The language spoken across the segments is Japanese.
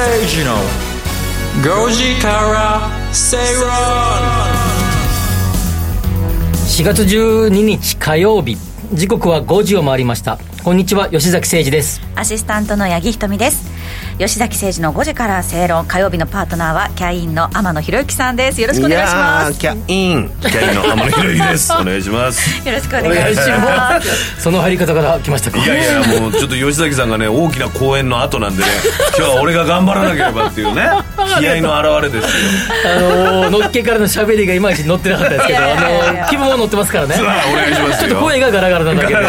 吉崎誠二の5時から正論4月12日火曜日時刻は5時を回りましたこんにちは吉崎誠二ですアシスタントの八木ひとみです吉崎誠二の5時から正論。火曜日のパートナーはキャインの天野博之さんです。よろしくお願いします。キャイン。キャインの天野博之です。お願いします。よろしくお願いします。その入り方から来ましたか？いやいやもうちょっと吉崎さんがね大きな公演の後なんでね今日は俺が頑張らなければっていうね 気合の表れですよ。あのー、のっけからの喋りがいまいち乗ってなかったですけどあのー、気分は乗ってますからね。お願いしますちょっと声がガラガラなだけで、はい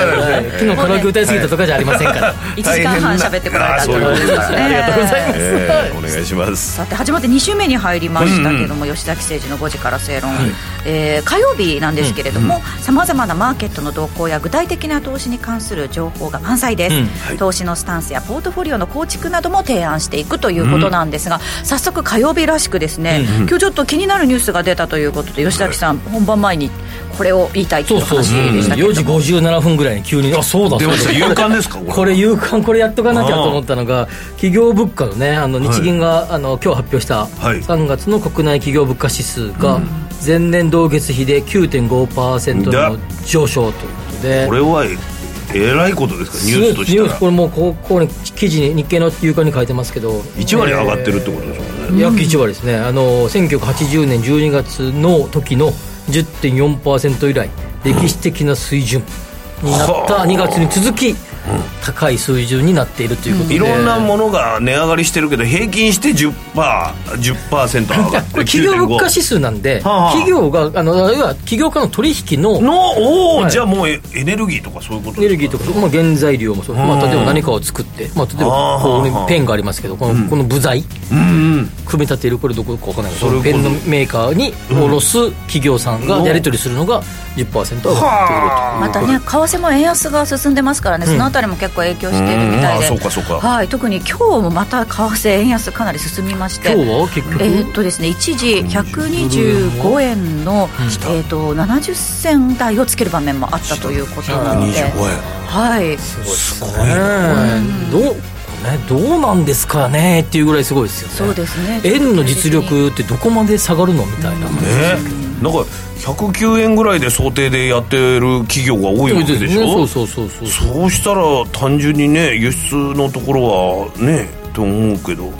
昨日カラオケ歌いすぎたとかじゃありませんから。1時間半喋ってこられたということですねがとうございます、えーお願いします。さて始まって2週目に入りましたけども、吉崎誠二の5時から正論、えー火曜日なんですけれどもさまざまなマーケットの動向や具体的な投資に関する情報が満載です、うん。はい。投資のスタンスやポートフォリオの構築なども提案していくということなんですが、早速火曜日らしくですね、今日ちょっと気になるニュースが出たということで吉崎さん、本番前にこれを言いたいというそうそう、話でしたけれ4時ども57分ぐらいに急に。あそうだ出ました。そうだ勇敢ですかこれ これ夕刊これやっとかなきゃと思ったのが企業物価のねあの日銀が、あの今日発表したはい。3月の国内企業物価指数が前年同月比で9.5%だの上昇ということで。これはえらいことですか？ニュースとしたらこれもうここに記事に日経の夕刊に書いてますけど。1割上がってるってことでしょうね。約1割ですね、あの1980年12月の時の10.4%以来歴史的な水準になった2月に続き、高い水準になっているということで、いろんなものが値上がりしてるけど平均して10%パー10%上がってこれ企業物価指数なんで、はあはあ。企業があの要は企業間の取引ののおお、はい。じゃあもうエエネルギーとかそういうことエネルギーとか、まあ、原材料もそう、まあ、例えば何かを作って、まあ、例えばこうはあ。はあペンがありますけどこの,、この部材。うんうん。組み立てるこれどこかわかんないけどペンのメーカーに卸す企業さんがやり取りするのが10%上がっているとまたね為替も円安が進んでますからね、そのあたりも結構影響しているみたいで、そうかそうか。はい、特に今日もまた為替円安かなり進みまして。今日は結局、えーっとですね、一時125円の、えーっと70銭台をつける場面もあったということなので、25円。はい、すごいね。どうねどうなんですかね？っていうぐらいすごいですよね。そうですね。円の実力ってどこまで下がるの？みたいな、ねなんか109円ぐらいで想定でやってる企業が多いわけでしょ、そうそうそうそうそう。したら単純にね輸出のところはねと思うけど。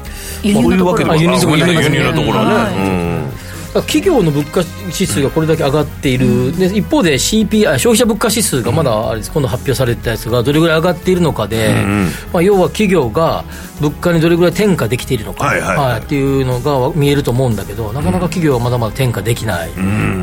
輸入のところはそういうわけでも輸入のところはね、はい。うん企業の物価指数がこれだけ上がっている、で一方で CPI 消費者物価指数がまだあれです。今度発表されたやつがどれぐらい上がっているのかで、まあ、要は企業が物価にどれぐらい転嫁できているのか、はいはいはい。っていうのが見えると思うんだけどなかなか企業はまだまだ転嫁できない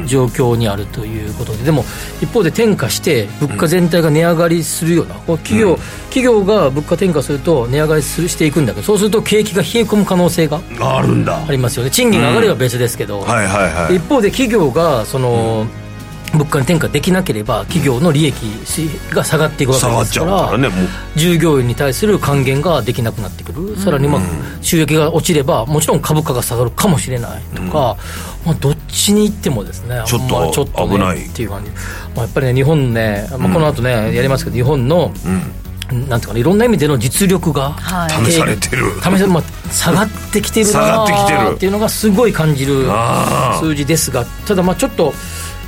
状況にあるということで。でも一方で転嫁して物価全体が値上がりするようなこう企業企業が物価転嫁すると値上がりするしていくんだけどそうすると景気が冷え込む可能性があるんだ。ありますよね。賃金が上がれば別ですけど、はいはいはい一方で企業がその、物価に転嫁できなければ企業の利益が下がっていくわけですからからねもう。従業員に対する還元ができなくなってくる、さらにまあ収益が落ちればもちろん株価が下がるかもしれないとか、まあ、どっちに行ってもですねちょっとちょっと、ね、危ない。っていう感じ、まあ、やっぱりね日本ね、まあ、この後ね、やりますけど日本の、なんていうかないろんな意味での実力が、はい。試されてる。試されまあ、下がってきてる下がってきてる。なっていうのがすごい感じる数字ですがただまあちょっと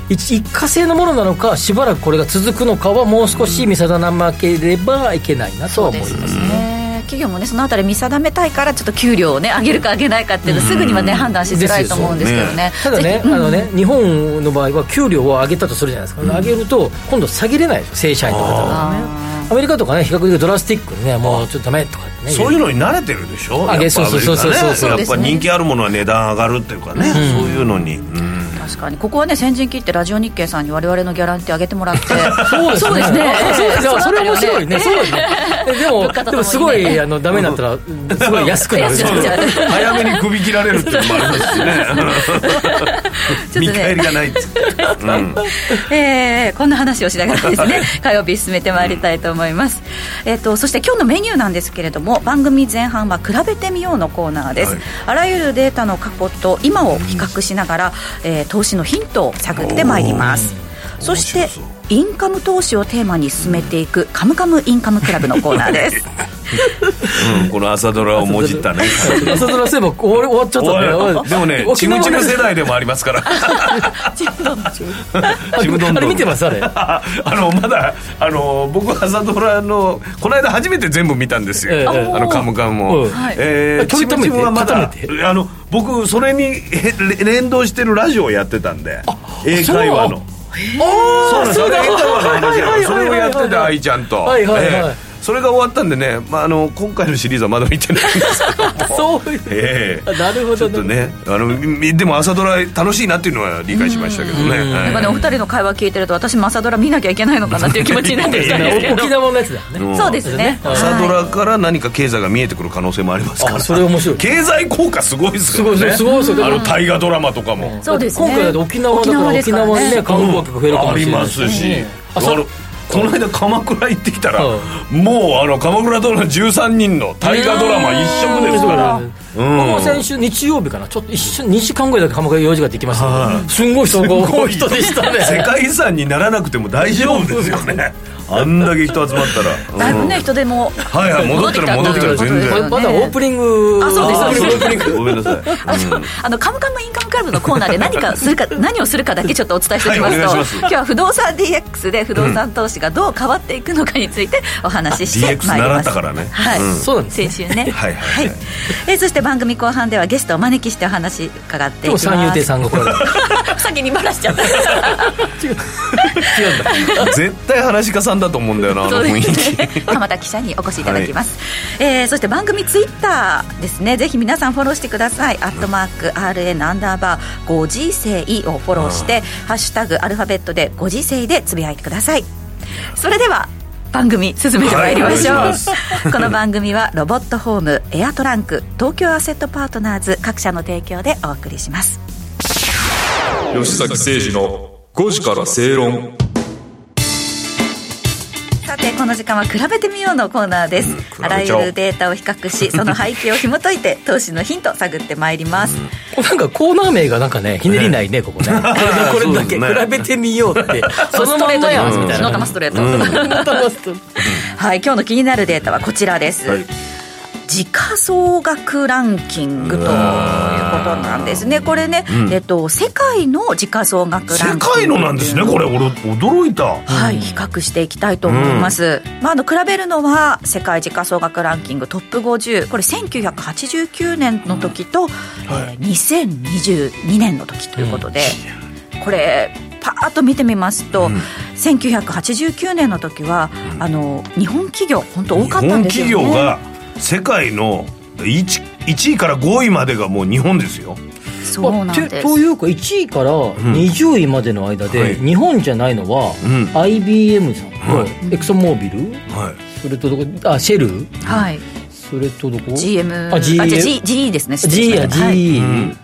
一一過性のものなのかしばらくこれが続くのかはもう少し見定まければいけないなとは思います。ね。企業もねそのあたり見定めたいからちょっと給料をね上げるか上げないかっていうのすぐにはね判断しづらいと思うんですけどね。ただねあのね日本の場合は給料を上げたとするじゃないですか、上げると今度下げれない。正社員の方が。ねあアメリカとかね比較的ドラスティックにねもうちょっとダメとかね。そういうのに慣れてるでしょ？あやっぱそうそうそうそうそうそう。アメリカねやっぱ人気あるものは値段上がるっていうかね、そういうのに、うん。確かに。ここはね先陣切ってラジオ日経さんに我々のギャランティー上げてもらって。そうですね。そうですね。それ面白いね。そそうですね。でも、でもすごい、あの、ダメになったら、すごい安くなる。安くなっちゃう。早めに首切られるっていうのもありますしね。見返りがないってう。ん。えーこんな話をしながらですね火曜日進めてまいりたいと思います、えっとそして今日のメニューなんですけれども番組前半は「比べてみよう」のコーナーです、はい。あらゆるデータの過去と今を比較しながら、えー投資のヒントを探ってまいります。そしてインカム投資をテーマに進めていく「カムカムインカムクラブ」のコーナーです。うん、この朝ドラをもじったね。朝ドラそういえば終わっちゃったね。でもねチムチム世代でもありますから。チムドンチムドンあれ見てますあれ。あのまだあの僕朝ドラのこの間初めて全部見たんですよ、ええ。あのカムカムも、うん。はい。えーチムちょい止めてチムはまだあの僕それにへ連動してるラジオをやってたんで。英会話のそうなんですそうだ。あれをやってて愛ちゃんと。はいはいはい。ええそれが終わったんでね、まあ、あの今回のシリーズはまだ見てないんですけども。そういう。ええ。あなるほちょどっとねあのみでも朝ドラ楽しいなっていうのは理解しましたけどね、はい。なんかねお二人の会話聞いてると私も朝ドラ見なきゃいけないのかなっていう気持ちになってきたんですけど沖縄のやつだよね。うん。そうですね。朝ドラから何か経済が見えてくる可能性もありますから。あそれ面白い。経済効果すごいですよね。すごいすごいすごいあの大河ドラマとかも。そうですね。今回だって沖縄だから沖縄にね観光客が増えるかもありしれないますし、あそあのこの間鎌倉行ってきたら、うもうあの鎌倉殿の13人の大河ドラマ一色ですから、うん。僕も先週日曜日かな。ちょっと一瞬2時間ぐらいだけ鎌倉用事ができましたけどすんごい人が多い人でしたね。世界遺産にならなくても大丈夫ですよねあんだけ人集まったら、だいぶね人でもはいはい戻ってる戻ってる全然。ままだオープニング。あそうですそうです。オープニング。ごめんなさい、う。ん。あのカムカムインカムクラブのコーナーで何かするか 何をするかだけちょっとお伝えしておきますと、はいお願いします。今日は不動産 DX で不動産投資がどう変わっていくのかについてお話しして DX まいります。習ったからね。はい、うん。そうなんです先週ね。はいはいはい。えーそして番組後半ではゲストをお招きしてお話伺っていきます。今日三遊亭さんが来られた。先にバラしちゃった。違うんだ。絶対話し家さんだと思うんだよなあの雰囲気。ね鎌田記者にお越しいただきます、えーそして番組ツイッターですね。ぜひ皆さんフォローしてください「アットマーク #RN アンダーバーご時世」をフォローして「ハッシュタグアルファベットでご時世」でつぶやいてください。それでは番組進めてまいりましょう、はい。この番組はロボットホームエアトランク東京アセットパートナーズ各社の提供でお送りします。吉崎誠二の5時から正論さてこの時間は比べてみようのコーナーです、うんあらゆるデータを比較しその背景を紐解いて投資のヒントを探ってまいります、なんかコーナー名がなんかねひねりないねここね。これだけ比べてみようって。そのまんまや。んみたいなのたまストレート、うん。はい今日の気になるデータはこちらです、はい時価総額ランキングということなんですね。これね、ん。えっと世界の時価総額ランキン世グ界のなんですねこれ。俺驚いた。はい、比較していきたいと思います、まあ、あの比べるのは世界時価総額ランキングトップ50これ1989年の時と、えー2022年の時ということで、これパーッと見てみますと、1989年の時は、あの日本企業本当多かったんですよね。日本企業が世界の 1, 1位から5位までがもう日本ですよ。そうなんてです。というか1位から20位までの間で、はい。日本じゃないのは、うん。IBM さんと、はい。エクソンモービルはい。それとどこあシェルはい。それとどこ？GM あ GM あ G GE ですね。失礼 G や GE、はい。ん。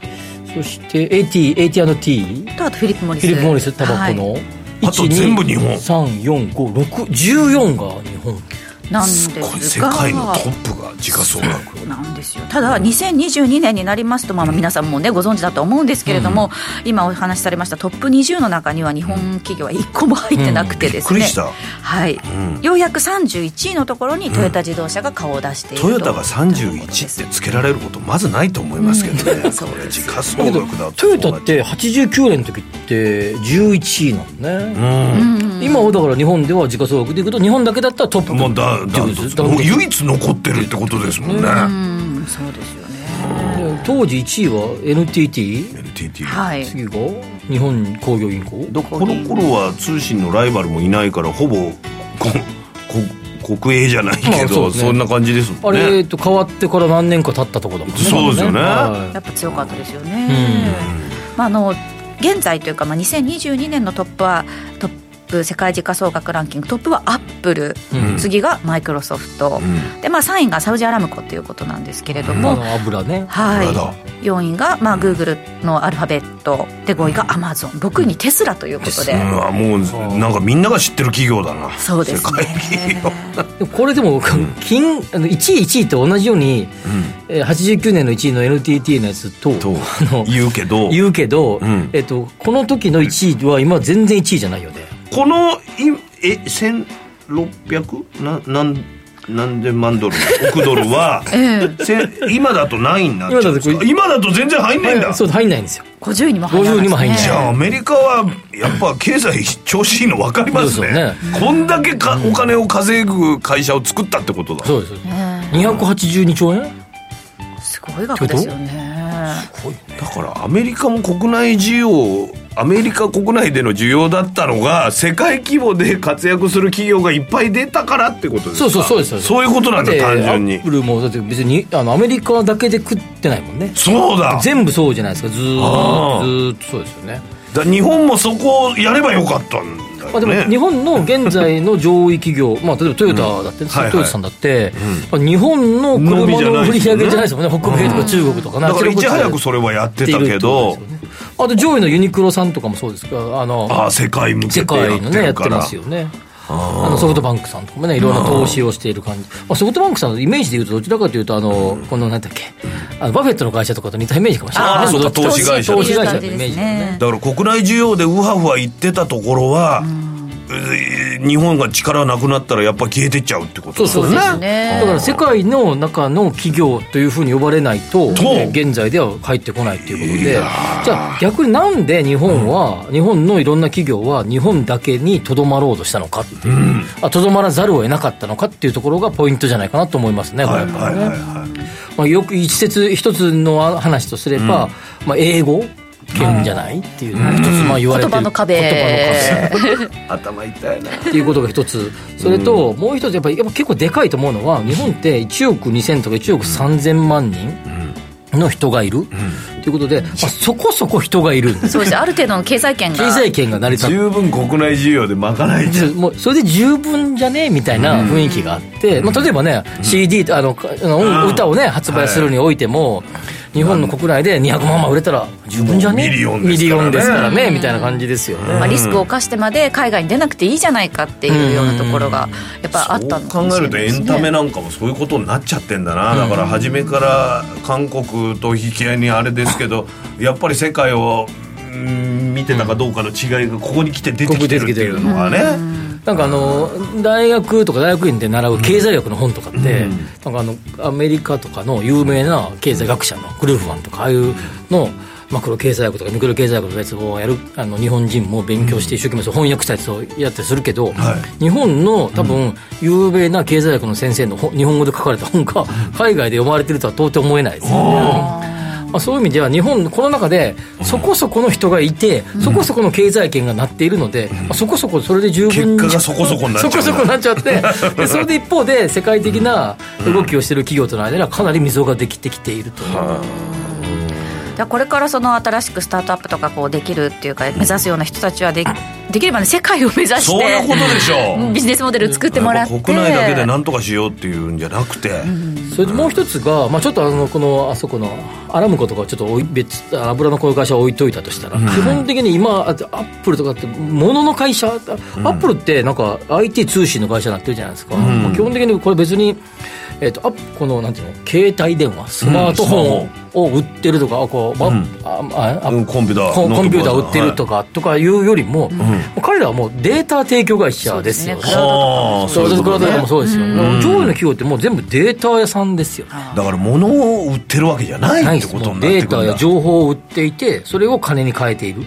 そして AT AT&T とあとフィリップ・モリス。フィリップ・モリスタバコの、はい。あと全部日本。3456114が日本なんすですが。ごい世界のトップが時価総額なんですよ。ただ2022年になりますと、まあ、皆さんもねご存知だと思うんですけれども、今お話しされましたトップ20の中には日本企業は1個も入ってなくてですね、はい。ん。ようやく31位のところにトヨタ自動車が顔を出していると。トヨタが31ってつけられることまずないと思いますけどね、これ時価総額だトヨタって89年の時って11位なのね、うん今はだから日本では時価総額でいくと日本だけだったらトップもうだだ唯一残ってるってことですもんね、うん。そうですよね。当時1位は NTT NTT はい。次が日本工業銀行。だこの頃は通信のライバルもいないからほぼここ国営じゃないけど、まあそね。そんな感じですもあんね。れ、えっと変わってから何年か経ったところだもんね。そうですよね。はやっぱ強かったですよね、まあ、あの現在というか、まあ、2022年のトップはトップ世界時価総額ランキングトップはアップル、うん。次がマイクロソフト、ん。でまあ、3位がサウジアラムコということなんですけれども、の油ね。はい。油だ、4位が、まあ、グーグルのアルファベット。で5位がアマゾン。6位にテスラということで、うんあもうなんかみんなが知ってる企業だな。そうです世界企ね これでも、金あの1位1位と同じように、えー89年の1位の NTT のやつととあの言うけど。言うけど、うん。えっと、この時の1位は今全然1位じゃないよねこのいえ1600ななん何千万ドル？億ドルは、せ今だと何位になっちゃうんですか今だと全然入んないんだ、そう入んないんですよ。50位にも入らない。50にも入んない。じゃあアメリカはやっぱ経済調子いいの分かりますね。そうですよこんだけか、お金を稼ぐ会社を作ったってことだ。そうです。282兆円？すごい額ですよねだからアメリカも国内需要アメリカ国内での需要だったのが世界規模で活躍する企業がいっぱい出たからってことですか？そうそうそうです。そういうことなんだ単純に。アップルもだって別にあのアメリカだけで食ってないもんね。そうだ。全部そうじゃないですか。ずっとずーっとそうですよね。だ日本もそこをやればよかったんだよね、まあ、でも日本の現在の上位企業、まあ、例えばトヨタだって、はいはい。トヨタさんだって、まあ日本の車の売り上げじゃないですもんね、北米とか中国とかね、だからいち早くそそれはやってたけど。あと上位のユニクロさんとかもそうですが、あのああ世界向け世てやって界のね、やってますよね。あのソフトバンクさんとかもね、いろん。な投資をしている感じ、まあ、ソフトバンクさんのイメージでいうと、どちらかというと、あのこのなんだっけ、あのバフェットの会社とかと似たイメージかもしれない。ね、そうか投資会社投資会社のイメージね。だから国内需要でウハウハ言ってたところは、えー日本が力なくなったらやっぱ消えてっちゃうってこと？そうそう。そうね。だから世界の中の企業というふうに呼ばれないと、現在では入ってこないということで、じゃあ逆になんで日本は、日本のいろんな企業は日本だけにとどまろうとしたのかっていう、あとどまらざるを得なかったのかっていうところがポイントじゃないかなと思いますね、これはいはいはい。は。いまあ、よく一説一つの話とすれば、まあ、英語圏じゃないっていうのが一つまあ言われてる言葉の壁。言葉の壁。頭痛いな。っていうことが一つ、それともう一つ、やっぱりやっぱ結構でかいと思うのは、日本って1億2000とか1億3000万人の人がいるということで、まあ、そこそこ人がいる。んですそうです。ある程度の経済圏が。経済圏が成り立って十分国内需要で賄えちゃう。もうそれで十分じゃねえみたいな雰囲気があって、まあ、例えばね、CD あのかあの音歌をね発売するにおいても、日本の国内で200万枚売れたら十分じゃね？えミリオンですからね。ミリオンですからねみたいな感じですよね、まあ、リスクを冒してまで海外に出なくていいじゃないかっていうようなところがやっぱあったのかそうもしれ考えるとエンタメなんかもそういうことになっちゃってんだな、だから初めから韓国と引き合いにあれですけどやっぱり世界をうん見てたかどうかの違いがここに来て出てきてるっていうのがね、なんかあの大学とか大学院で習う経済学の本とかって、なんかあのアメリカとかの有名な経済学者のグルーフマンとかああいうのマクロ経済学とかミクロ経済学のやつをやるあの日本人も勉強して一生懸命翻訳したやつをやったりするけど、日本の多分有名な経済学の先生の本日本語で書かれた本が海外で読まれてるとは到底思えないですよね。まあ、そういう意味では日本この中でそこそこの人がいて、そこそこの経済圏がなっているので、まあ、そこそこそれで十分結果がそこそこになっちゃう。そこそこになっちゃってでそれで一方で世界的な動きをしている企業との間にはかなり溝ができてきていると、じゃあこれからその新しくスタートアップとかこうできるっていうか目指すような人たちはでできればね世界を目指してそういうことでしょう。ビジネスモデル作ってもらって。国内だけで何とかしようっていうんじゃなくて、それでもう一つが、まあ、ちょっとあのこのあそこのアラムコとかはちょっと別油のこういう会社を置いといたとしたら、基本的に今あアップルとかって物の会社、アップルってなんか IT 通信の会社になってるじゃないですか、まあ基本的にこれ別にえー、とアップこのなんていうの携帯電話スマートフォンを売ってるとか、あこう、まあああうんコンピューターコンコンピューター売ってるとか、とかいうよりも、彼らはもうデータ提供会社ですよね。そうですねはあそうです、クラウドとかもねそうですよ。上位の企業ってもう全部データ屋さんですよ。だから物を売ってるわけじゃないってこともうデータになってくるんだや情報を売っていて、それを金に変えている。い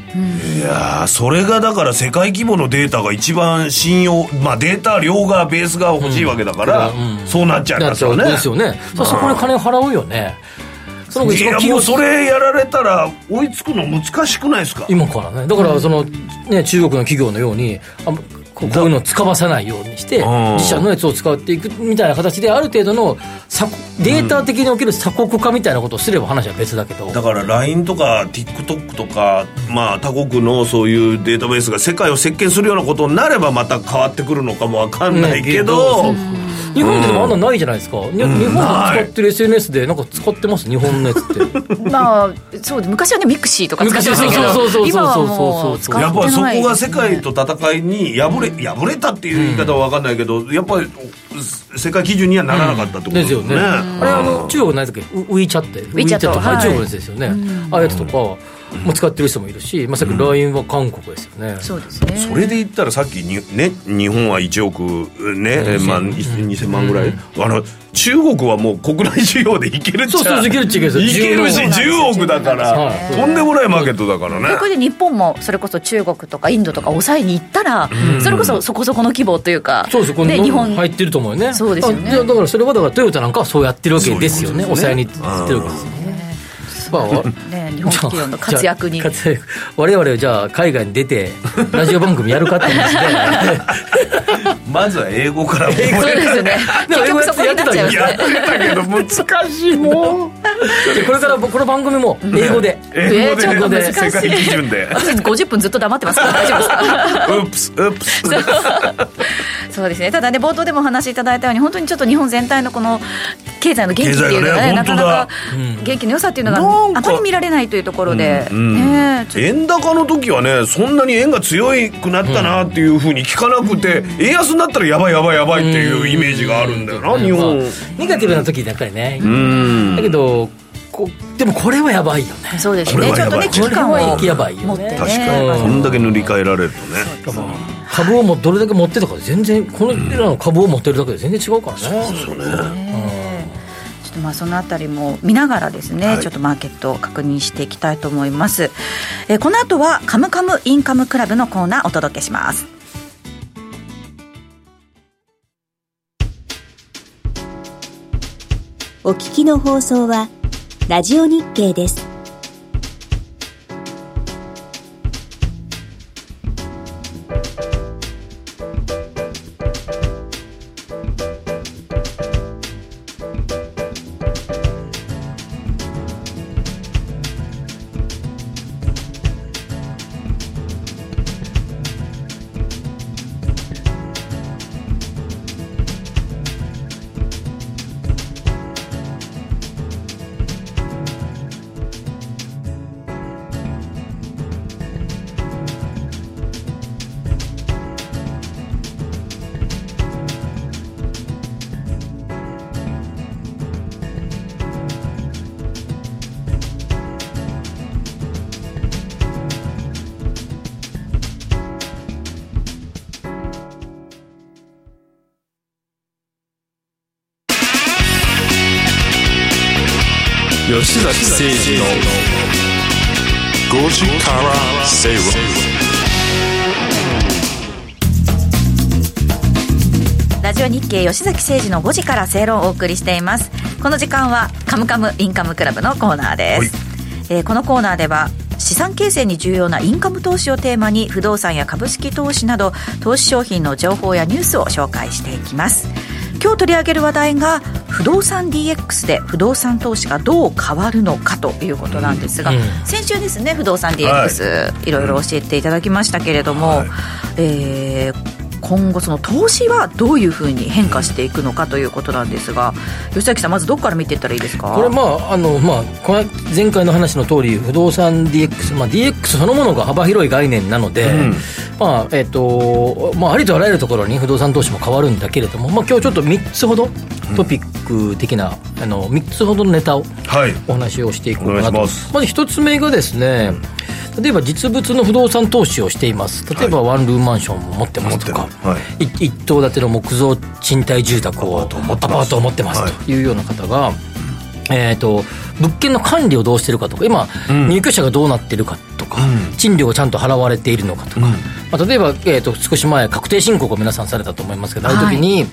やーそれがだから世界規模のデータが一番信用まあデータ量がベースが欲しいわけだから、うんそうなっちゃいますよねですよね。そそこに金を払うよね。そのいやもうそれやられたら追いつくの難しくないですか？今からね。だからその、ね、中国の企業のようにあこういうのを使わさないようにしてん。自社のやつを使っていくみたいな形である程度の鎖データ的における鎖国化みたいなことをすれば話は別だけど、だから LINE とか TikTok とか、まあ、他国のそういうデータベースが世界を席巻するようなことになればまた変わってくるのかもわかんないけど、日本ででもあんなないじゃないですか、に日本で使ってる SNS でなんか使ってます？日本のやつって。まあそうで昔はね mixi とか使ってましたけそうそうそうそうそうど今はもう使ってないやっぱりそこが世界と戦いに敗れ敗れたっていう言い方は分かんないけどやっぱり世界基準にはならなかったってことですよね、あれあの中国のやつだっけ？ウ WeChat って。 WeChat 中国のやつですよね、ああいうやつとかもう使ってる人もいるし、まあ、さっき LINE は韓国ですよね、そうですね。それで言ったらさっきに、ね、日本は1億ね、まあ、2000万ぐらい、あの中国はもう国内需要でいけるっちゃそうそういけるっちゃいけるいけるし10億だから、はいとんでもないマーケットだからね。これで日本もそれこそ中国とかインドとか抑えに行ったら、それこそそこそこの規模というかそうですこれで日本入ってると思うよね。そうですよね。あだからそれはだからトヨタなんかはそうやってるわけですよね。抑えに行ってるわけですよねまあね日本企業の活躍に。活躍。我々はじゃあ海外に出て ラジオ番組やるかって話で。まずは英語から覚えそうですよね。でも結局そこになっちゃいますやっねてたけど難しいもん。でこれからこの番組も英語で。英語で,、世界基準で。私50分ずっと黙ってますから大丈夫ですか？ウップスウップスそうですね。ただね冒頭でもお話しいただいたように本当にちょっと日本全体のこの経済の元気っていうのがねねなかなかうん。元気の良さっていうのがあまり見られないというところで、うんねちょっ円高の時はねそんなに円が強くなったなっていうふうに聞かなくて、円安になったらやばいやばいやばいっていうイメージがあるんだよな、日本。まあネガティブな時やっぱりね。うん。だけどこでもこれはやばいよね。とそうですね。ちょっとね危機感はやばいよね。持ってね確かに、うんこんだけ塗り替えられるとね株をもどれだけ持ってたかで全然このらの株を持ってるだけで全然違うからね。そうね。ちょっとまあそのあたりも見ながらですね、はい。ちょっとマーケットを確認していきたいと思います、えーこの後はカムカムインカムクラブのコーナーお届けします。お聞きの放送はラジオ日経です。5時から正論ラジオ日経吉崎誠二の5時から正論をお送りしています。この時間はカムカムインカムクラブのコーナーです、えーこのコーナーでは資産形成に重要なインカム投資をテーマに不動産や株式投資など投資商品の情報やニュースを紹介していきます。今日取り上げる話題が不動産 DX で不動産投資がどう変わるのかということなんですが、うん。先週ですね不動産 DX、い、ろいろ教えていただきましたけれども、はい。えー今後その投資はどういうふうに変化していくのかということなんですが吉崎さんまずどこから見ていったらいいですか？これまああのまあこの前回の話の通り不動産 DX、まあ、DX そのものが幅広い概念なので、まあえっ、とまあありとあらゆるところに不動産投資も変わるんだけれども、まあ、今日ちょっと3つほどトピック的な、あの3つほどのネタをはい。お話をしていこうかなと。します。まず一つ目がですね例えば実物の不動産投資をしています。例えばワンルームマンションを持ってますとか、はい。い一棟建ての木造賃貸住宅をアパートを持ってます。アパートを持ってますはい。というような方が、えー、と物件の管理をどうしてるかとか今、入居者がどうなってるかとか、賃料がちゃんと払われているのかとか、まあ、例えば、えー、と少し前確定申告を皆さんされたと思いますけど、ああいう時に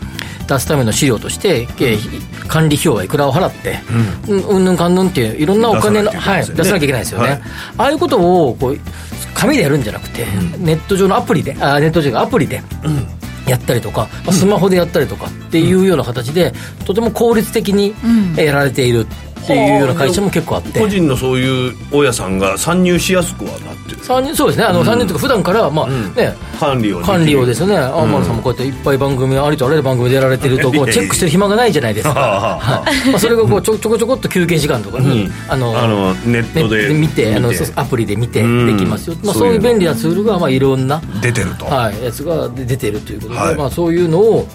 出すための資料として、えー管理費用はいくらを払って、うん、うんぬんかんぬんっていういろんなお金の出さなきゃいけないはい、出さなきゃいけないですよね、はい。ああいうことをこう紙でやるんじゃなくて、ネット上のアプリであネット上のアプリで、やったりとか、まあスマホでやったりとかっていうような形で、とても効率的にえーやられているっていうような会社も結構あって。個人のそういう大家さんが参入しやすくはなってる。参入そうですね、あの参入というか、普段からまあね、管理を管理をですね、天野さんもこうやっていっぱい番組、ありとあらゆる番組でやられてると、こうチェックしてる暇がないじゃないですか、はい。まあ、それがこうちょちょこちょこっと休憩時間とかに、あのあのネットで見てあのアプリで見てうん。できますよ、まあ、そういう便利なツールがまあいろんな、出てると。はい、やつが出てるということで、はい。まあ、そういうのを、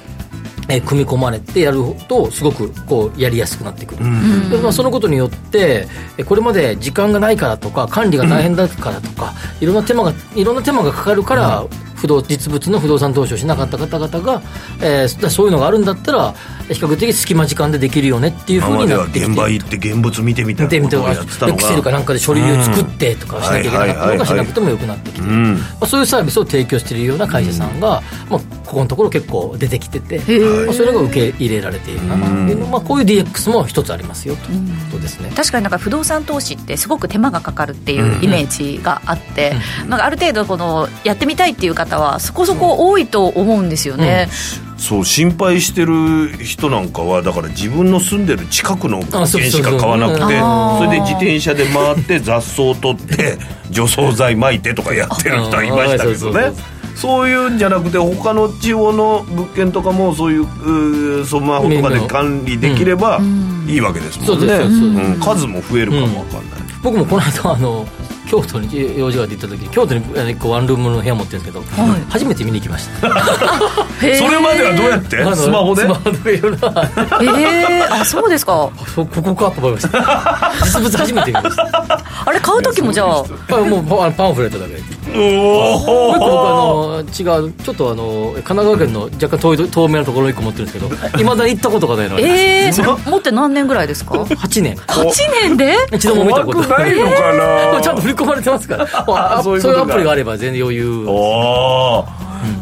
えー組み込まれてやるとすごくこうやりやすくなってくる、でまあ、そのことによってえーこれまで時間がないからとか管理が大変だからとか、いろんな手間がいろんな手間がかかるから、不動実物の不動産投資をしなかった方々が、えーそういうのがあるんだったら比較的隙間時間でできるよねっていうふう今まではになってきて。現場行って現物見てみた見てみていなことをやってたのエクセルかがなんかで書類を作ってとかしなきゃいけなかったのがしなくてもよくなってきて。まあ、そういうサービスを提供しているような会社さんが、まあ、ここのところ結構出てきてて、まあ、それが受け入れられているな。っていうのまあ、こういう DX も一つありますよということですね。確かになんか不動産投資ってすごく手間がかかるっていうイメージがあって、なんかある程度このやってみたいっていう方はそこそこ多いと思うんですよね、そう心配してる人なんかはだから自分の住んでる近くの物件しか買わなくてあそれで自転車で回って雑草を取って除草剤撒いてとかやってる人はいましたけどね。あそういうんじゃなくて他の地方の物件とかもそういうスマホとかで管理できればいいわけですもんね、そうん。数も増えるかもわかんない、僕もこの間あの京都に用事があって行った時に京都にワンルームの部屋持ってるんですけど、初めて見に行きました。それまではどうやって？スマホで？スマホでいろいろなえー、あそうですか。そここかと思いました。実物初めて見ました。あれ買う時もじゃあ。あもうパンパンフレットだけおもう一個僕あおの違うちょっとあの神奈川県の若干遠い透明なところに一個持ってるんですけどいまだに行ったことがないのに。えー、持って何年ぐらいですか？8年。8年で？一度も見たことない。のかな？ちゃんと振り込まれてますから。ああそういうことか。そういうアプリがあれば全然余裕おー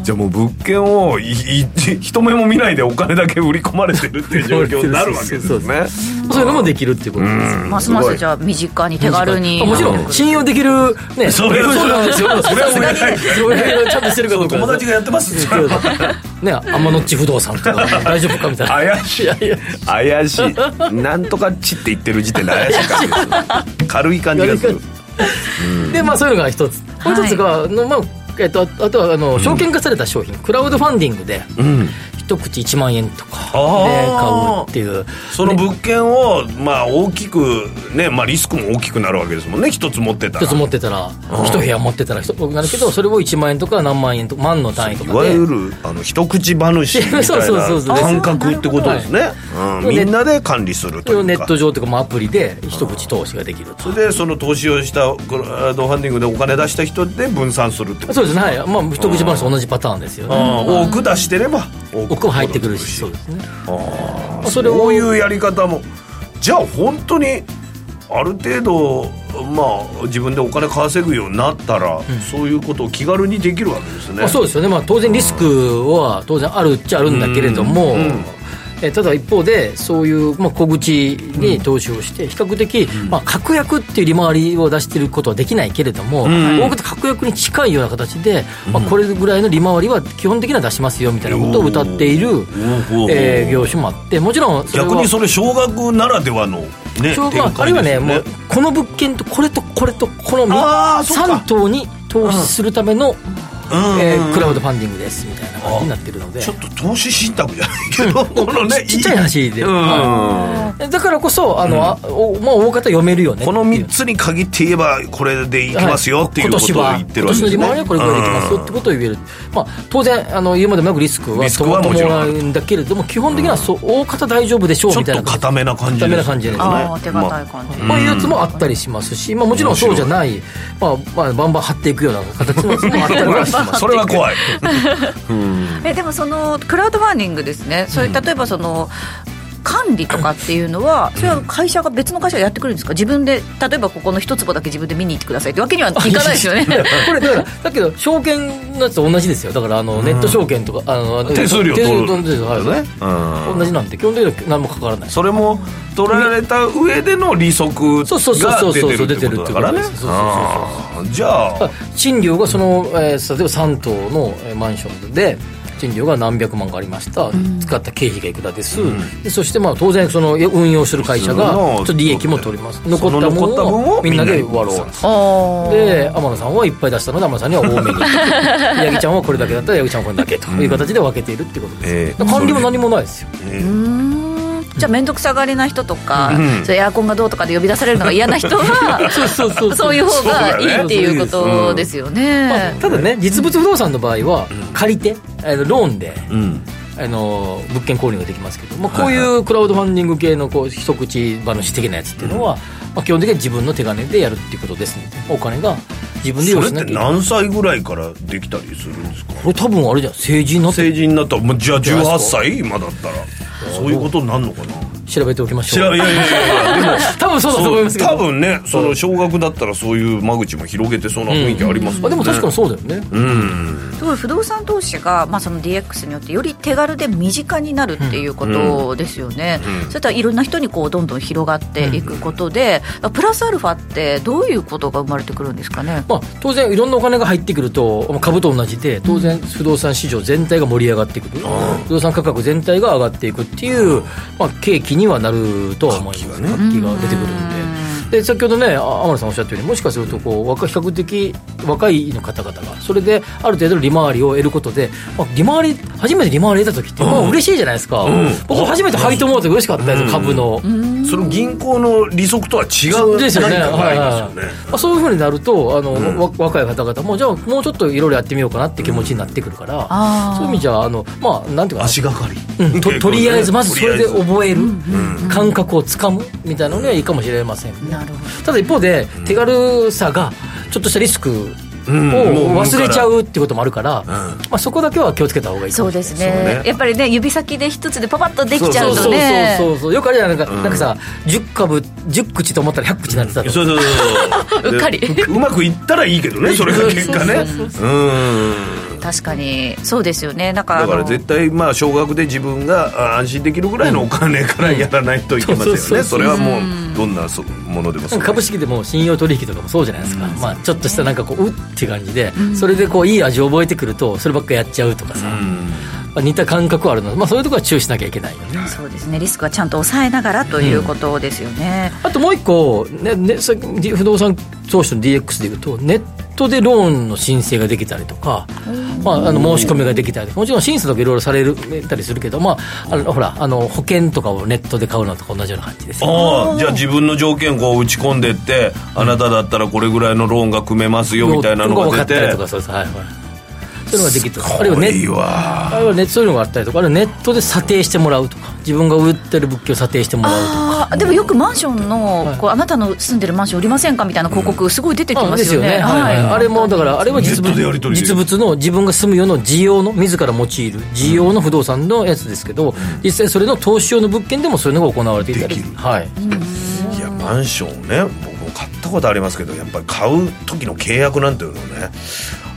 じゃあもう物件をいい一目も見ないでお金だけ売り込まれてるっていう状況になるわけですね。そういうのもできるっていうこと。ですますますじゃあ身近に手軽に。あもちろん信用できるねそれはそうなんですよ。それは俺それちゃんとしてるかどうか。友達がやってます。ってね天のっち不動産とか大丈夫かみたいな。怪しい。怪しい。なんとかちって言ってる時点で怪しい 感じです軽い感じ。がするでまあそういうのが一つ。もう一つが、のまあえっと、ああとはあの証券化された商品、クラウドファンディングでうん。一口1万円とかで買うっていう。その物件をまあ大きくねまあリスクも大きくなるわけですもんね。一つ持ってたら。一つ持ってたら一部屋持ってたら一なるけどそれを1万円とか何万円とか万の単位といかで。わゆるあの一口話みたいな 感覚ってことですね、うん、みんなで管理するというか。ネット上とかもアプリで一口投資ができると。それでその投資をしたクラウドファンディングでお金出した人で分散するってことそうですね。はい。まあ一口話と同じパターンですよね。多く出してれば多奥も入ってくるしそうですね。あー。それをそういうやり方も。じゃあ本当にある程度まあ自分でお金稼ぐようになったら、そういうことを気軽にできるわけですね、まあ、そうですよね、まあ、当然リスクは当然あるっちゃあるんだけれども、えただ一方でそういう、まあ、小口に投資をして比較的、まあ、確約っていう利回りを出していることはできないけれども、多くて確約に近いような形で、まあ、これぐらいの利回りは基本的には出しますよみたいなことを歌っている、えー業種もあってもちろん逆にそれ少額ならではのねあ、あるいはねもうこの物件とこれとこれとこのあーそっか。3棟に投資するための、うんえークラウドファンディングですみたいな感じになってるので。ちょっと投資信託じゃないけど。このねちっちゃい話で、うんはい。だからこそあの、あおまあ、大方読めるよねこのっていう。3つに限って言えばこれでいきますよっていうことを言ってるわけですね。今年は今年の利回りはこれぐらいでいきますよってことを言える、まあ、当然あの言うまでもなくリスクはリスクはもちろん。伴うんだけれども基本的にはそう大方大丈夫でしょうちょっみたいな感じ。と固めな感じです固めな感じですね。ああ手堅い感じ、こういうやつもあったりしますし、まあ、もちろんそうじゃない、まあまあ、バンバン張っていくような形のやつもあったりはします それは怖い。えでもそのクラウドファンディングですね。それ例えばその、管理とかっていうのはそれは会社が別の会社がやってくるんですか？自分で例えばここの一坪だけ自分で見に行ってくださいってわけにはいかないですよね。これだからだけど証券のやつと同じですよ。だからあのネット証券とかあの手数料取る。手数料はいね同じなんで基本的には何もかからない。それも取られた上での利息そうそうそうそうが出てるってことだからね出てるってことですそうそうそうあーじゃあ賃料がその、えー例えば3棟のえーマンションで賃料が何百万かありました、使った経費がいくらです、でそしてまあ当然その運用する会社がちょっと利益も取ります。残ったもその残った分をみんなで割ろう。で天野さんはいっぱい出したので天野さんには多めに。八木ちゃんはこれだけだったら八木ちゃんはこれだけという形で分けているっていうことです、ええ。管理も何もないですよ。えーうーんじゃあ面倒くさがりな人とか、うん。エアコンがどうとかで呼び出されるのが嫌な人は そうそうそうそう。いう方がいいっていうことですよね、まあ、ただね実物不動産の場合は借りてローンでうん。あの物件購入ができますけど、まあ、こういうクラウドファンディング系のこう一口話的なやつっていうのは、まあ、基本的に自分の手金でやるっていうことですのでお金が自分でそれって用意しなきゃいけない何歳ぐらいからできたりするんですか？これ多分あれじゃん。成人になって。成人になったらもうじゃあ18じゃないですか歳今だったらそういうことになるのかな？調べておきましょう。いやいやいやいや。で も多分そうだと思いますけど。多分ねその小学だったらそういう間口も広げてそうな雰囲気ありますもんね、あでも確かにそうだよね、うん。すごい不動産投資が、まあ、その DX によってより手軽で身近になるっていうことですよね、そういったらいろんな人にこうどんどん広がっていくことで、プラスアルファってどういうことが生まれてくるんですかね？まあ、当然いろんなお金が入ってくるとまあ株と同じで当然不動産市場全体が盛り上がってく。る、不動産価格全体が上がっていくっていう、まあ、契機にはなるとは思います活気が活気が出てくるんで。で先ほどねあ天野さんおっしゃったようにもしかするとこう若比較的若いの方々がそれである程度の利回りを得ることで、まあ、利回り初めて利回り得た時って、まあ嬉しいじゃないですか、僕初めて配当もらって嬉しかったですよ、株の、その銀行の利息とは違うですよね、まあ、そういうふうになるとあの、わ若い方々もじゃあもうちょっといろいろやってみようかなって気持ちになってくるから、そういう意味じゃあのまあなんていうかな足がかり、うんととりあえずまずそれで覚える、感覚をつかむみたいなのにはいいかもしれません、なるほどただ一方で手軽さがちょっとしたリスクをん。もう忘れちゃうっていうこともあるから、まあ、そこだけは気をつけた方がいいかそうですね。そうね。やっぱりね指先で一つでパパッとできちゃうそうそうとねそうそう。よくあるじゃないか,、なんかさ10株10口と思ったら100口になってたと。そうそうそうそう。うっかり。でうまくいったらいいけどねそれが結果ね。うん確かに。そうですよね。だからだから絶対まあ少額で自分があ安心できるぐらいのお金からやらないといけませんよね。それはもうどんなそものでもそう。株式でも信用取引とかもそうじゃないですか、まあ、ちょっとしたなんかこううって感じで、それでこういい味を覚えてくるとそればっかやっちゃうとかさ、まあ、似た感覚はあるの。で、まあ、そういうところは注意しなきゃいけないよね。そうですね。リスクはちゃんと抑えながらということですよね、あともう一個、ねね、さ不動産投資の DX でいうとネットでローンの申請ができたりとか、まあ、あの申し込みができたりもちろん審査とかいろいろされるたりするけど、まあ、あのほらあの保険とかをネットで買うのとか同じような感じですよ。ああじゃあ自分の条件こう打ち込んでってあなただったらこれぐらいのローンが組めますよみたいなのが出て。ったりとかそうですはいはいそういうのができるとか。あるいはあるいはネそういうのがあったりとか。あるいはネットで査定してもらうとか。自分が売ってる物件を査定してもらうとか。あー。でもよくマンションの、こうあなたの住んでるマンション売りませんかみたいな広告すごい出てきあますよね,、ですよね、はい。はい。あれもだからあれは実ネットでやり取り物実物の自分が住む用の事用の自ら用いる事用の不動産のやつですけど、実際それの投資用の物件でもそういうのが行われていたり。できる。はい。いやマンションね僕も買ったことありますけどやっぱり買う時の契約なんていうのね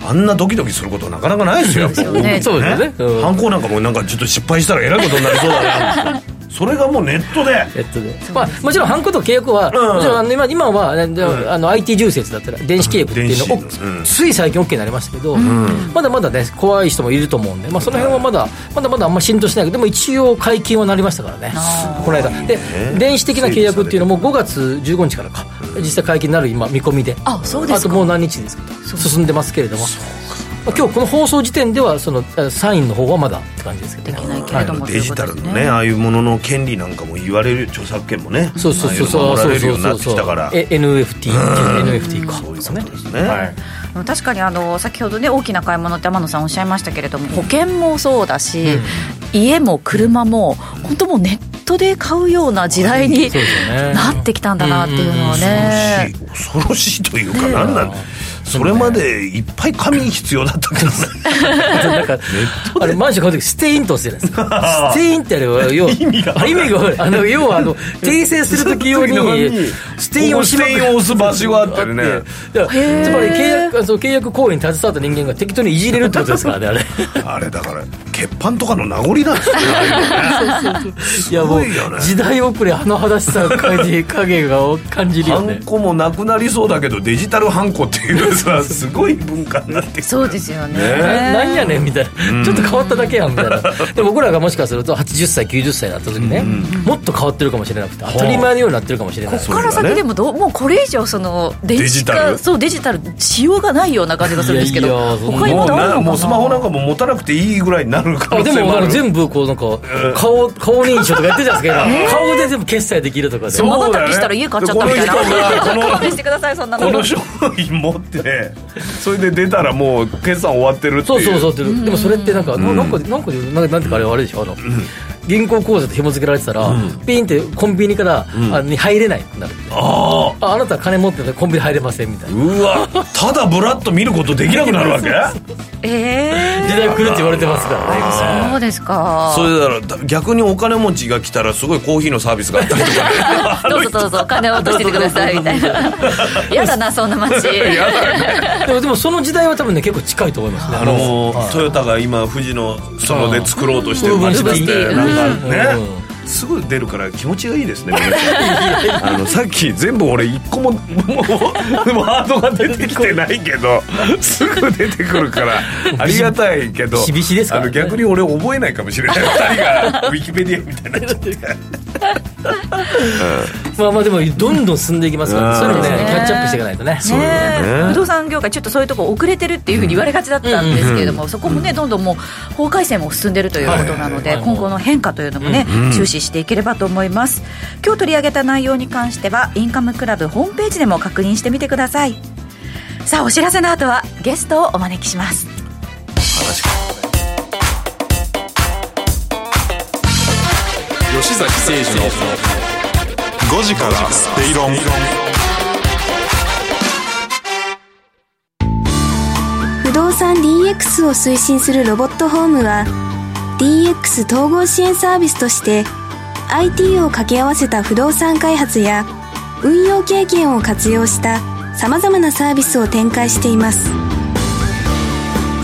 あんなドキドキすることなかなかないですよ。そうですよね。ね。うん。犯行なんかもなんかちょっと失敗したらえらいことになりそうだなそれがもうネットで。ネットで。まあ、もちろんハンコと契約は、うん。もちろんあの今今は、ねであの IT 重説だったら電子契約っていうのを、つい最近 OK になりましたけど、まだまだね怖い人もいると思うんで、まあ、その辺はまだまだまだあんまり浸透してないけどでも一応解禁はなりましたからね。この間。で電子的な契約っていうのも5月15日からか実際解禁になる今見込みで。あそうですか。あともう何日ですけど進んでますけれどもまあ今日この放送時点ではそのあサインの方はまだって感じですけど。ねできないけれども、デジタルのということですね。ああいうものの権利なんかも言われる著作権もねそうそうそうそう。そうようになってきたから。え NFT NFT か。そういうことですね。はい。確かにあの先ほどね大きな買い物って天野さんおっしゃいましたけれども保険もそうだし、家も車も本当もうネットで買うような時代になってきたんだなっていうのはね、恐ろしいというか何なんそれまでいっぱい紙必要だったけどね。なんか あれマンション買う時ステイントするじゃないですかステインってあれは要は意味が意味があの要はあの訂正する時用に ステインをしまくステインを押す場所があったりねいやつまり契約そう契約行為に携わった人間が適当にいじれるってことですからねあれ。あれだから欠板とかの名残なんですよね。いやもう時代遅れ甚だしさ感じ影が感じるよハねンコもなくなりそうだけどデジタルハンコっていうさすごい文化になってきてそうですよね。ね。ななんやねんみたいな、ちょっと変わっただけやんみたいな。で僕らがもしかすると80歳90歳になった時ね、もっと変わってるかもしれなくて当たり前のようになってるかもしれない。ここから先でもどうもうこれ以上そのデジタル化そうデジタルしようがないような感じがするんですけどいやいや他にまももうスマホなんかも持たなくていいぐらいになるる可あでも能性もある全部こうなんか顔顔認証とかやってるじゃないですか顔で全部決済できるとかで。そうまばたきしたら家買っちゃったみたいな。勘弁してくださいそんなの。この商品持ってそれで出たらもう決算終わってるっていう。そうそうそうってでもそれってなんか、ななんかなんかなんかなんかあれあれでしょあの、銀行口座と紐付けられてたら、ピンってコンビニから、あに入れないってなる。ああああなた金持っててコンビニ入れませんみたいな。うわ。ただブラッと見ることできなくなるわけ？え時代来るって言われてますからね。えそうですか。それだから逆にお金持ちが来たらすごいコーヒーのサービスがあったりとか。ね どうぞどうぞ金を落としててくださいみたいな。やだなそんな街。でもでもその時代は多分ね結構近いと思いますね。あのトヨタが今富士のそので作ろうとしてる街だってかねうん。すぐ出るから気持ちがいいですね あのさっき全部俺一個ももうワードが出てきてないけどすぐ出てくるからありがたいけどビシビシですからね。逆に俺覚えないかもしれない。2人がウィキペディアみたいになっちゃって まあまあでもどんどん進んでいきますからそういうのねキャッチアップしていかないとね。不動産業界ちょっとそういうとこ遅れてるっていうふうに言われがちだったんですけれども、そこもねどんどんもう法改正も進んでるということなので、今後の変化というのもね、注視していければと思います。今日取り上げた内容に関してはインカムクラブホームページでも確認してみてください。さあお知らせの後はゲストをお招きします。吉崎誠二の5時から正論不動産 DX を推進するロボットホームは DX 統合支援サービスとして IT を掛け合わせた不動産開発や運用経験を活用した様々なサービスを展開しています。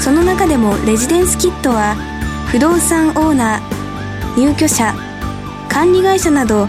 その中でもレジデンスキットは不動産オーナー入居者管理会社など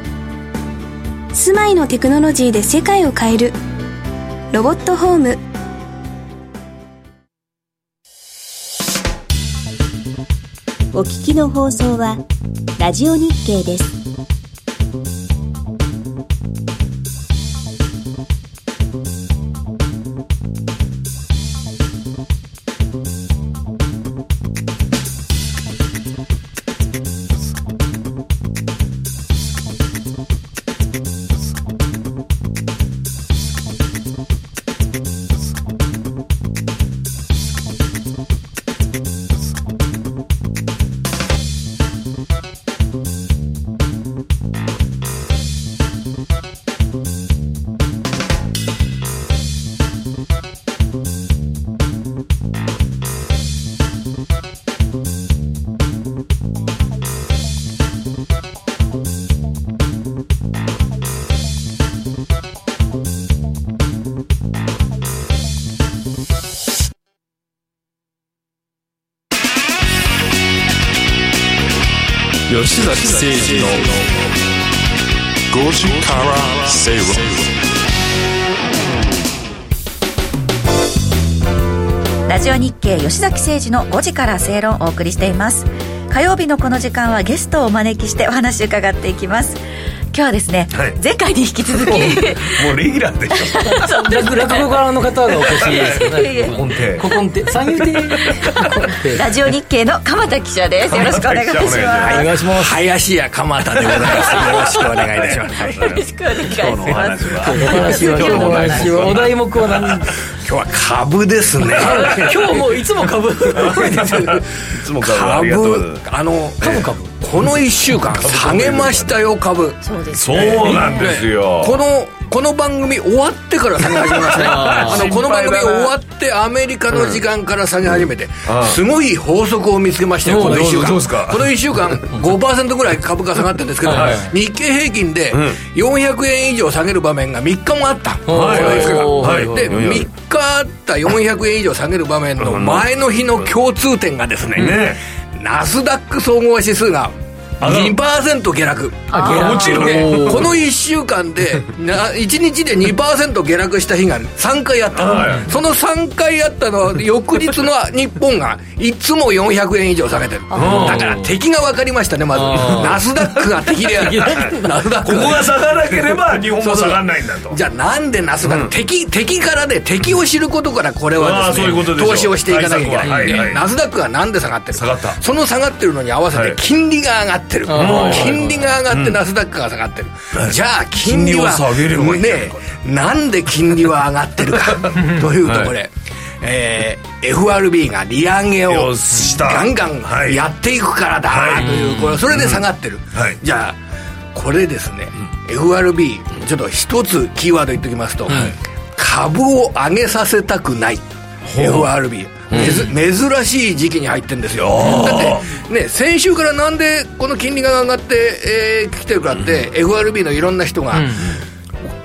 住まいのテクノロジーで世界を変えるロボットホームお聞きの放送はラジオ日経です。政治の5時から正論をお送りしています。火曜日のこの時間はゲストをお招きしてお話伺っていきます。日はですね、はい。前回に引き続き。もうレギュラーでしょ。落落語家の方がお越しですね。本邸ここんて。三遊亭。ラジオ日経の鎌田記者です。よろしくお願いします。お願いします。林家鎌田でございます。よろしくお願いいたします。はい。よろしくお願いし今日のおます今日のお話は。お題目は。何今日は株ですね。今日もいつも株。いつもからありがとうございます。株、あの、株株この1週間下げましたよ、株。そうですそうなんですよ。この、この番組終わってから下げ始めましたね。あの、この番組終わってアメリカの時間から下げ始めてあ、すごい法則を見つけましたよ、この1週間。この1週間、5%ぐらい株価下がってるんですけどはい、日経平均で400円以上下げる場面が3日もあった。このはい1週間。はい。で、3日あった400円以上下げる場面の前の日の共通点がですね、ね。ナスダック総合指数が2%下落。あ落。ちるおー。この1週間でな1日で2%下落した日が3回あった、はい。その3回あったのは 翌日の日本がいつも400円以上下げてる。だから敵が分かりましたねまず。ナスダックが敵で。あるナスダック。ここが下がらなければ日本も下がらないんだと。じゃあなんでナスダック、敵敵からね敵を知ることからこれはですね投資をしていかなきゃいけない対策ははいはい。ナスダックはなんで下がってる下がった。その下がってるのに合わせはい。て金利が上がってる、うん金利が上がってナスダックが下がってる、じゃあ金利はねなんで金利は上がってるか。というとこれ、えー FRB が利上げをガンガンはいやっていくからだはい。というこれそれで下がってる、はい。じゃあこれですね、FRB ちょっと一つキーワード言っておきますと、株を上げさせたくない。FRB 珍しい時期に入ってるんですよ。だってね先週からなんでこの金利が上がって、えー来てるかって、FRB のいろんな人が、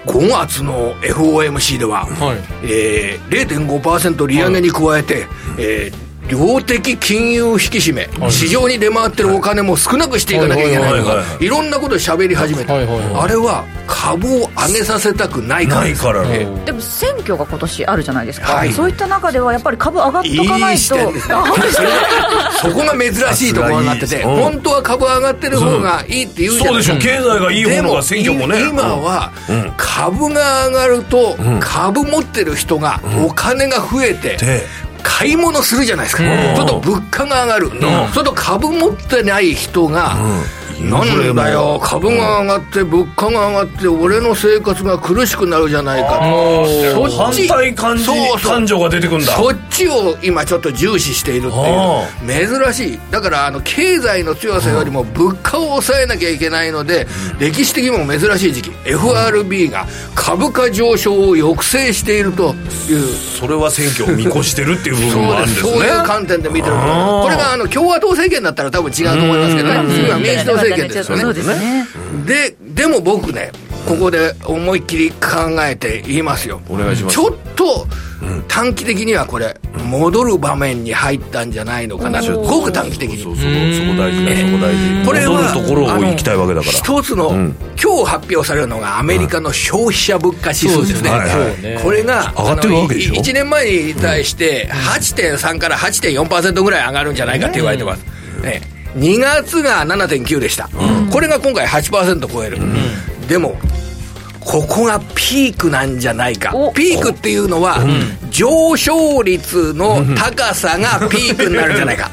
5月の FOMC では、はい。えー、0.5%利上げに加えて、えー量的金融引き締め、市場に出回ってるお金も少なくしていかなきゃいけないとかいろんなことを喋り始めた、はいはいはいあれは株を上げさせたくないから。ですから。えのでも選挙が今年あるじゃないですか、はい。そういった中ではやっぱり株上がっとかないいい視点ですね。とあ本当ですか？そこが珍しいところになってて、うん本当は株上がってる方がいいって言うじゃないそうでしょ経済がいい方が選挙もね。い今はうん。株が上がると株持ってる人がお金が増えてで買い物するじゃないですか。そうすると物価が上がるそうすると株持ってない人がなんだよ株が上がって物価が上がって俺の生活が苦しくなるじゃないかそっ反ち対感情が出てくんだ。そっちを今ちょっと重視しているっていう。珍しい。だからあの経済の強さよりも物価を抑えなきゃいけないので歴史的にも珍しい時期。FRB が株価上昇を抑制しているという。それは選挙を見越してるっていう部分もあるんですね。そういう観点で見てるこれがあの共和党政権だったら多分違うと思いますけどね。今民主党政権ですよそうねですね。ででも僕ねここで思いっきり考えて言いますよ。お願いします。ちょっと短期的にはこれ戻る場面に入ったんじゃないのかな。とごく短期的に。そうそう。そこ大事だそこ大事。これは戻るところを行きたいわけだから。一つの、ん。今日発表されるのがアメリカの消費者物価指数ですね。これが上がってるわけでしょ？1年前に対して8.3から8.4%ぐらい上がるんじゃないかって言われてます、ね、2月が7.9でした、これが今回8%超える、でもここがピークなんじゃないか。お。ピークっていうのは、上昇率の高さがピークになるんじゃないか、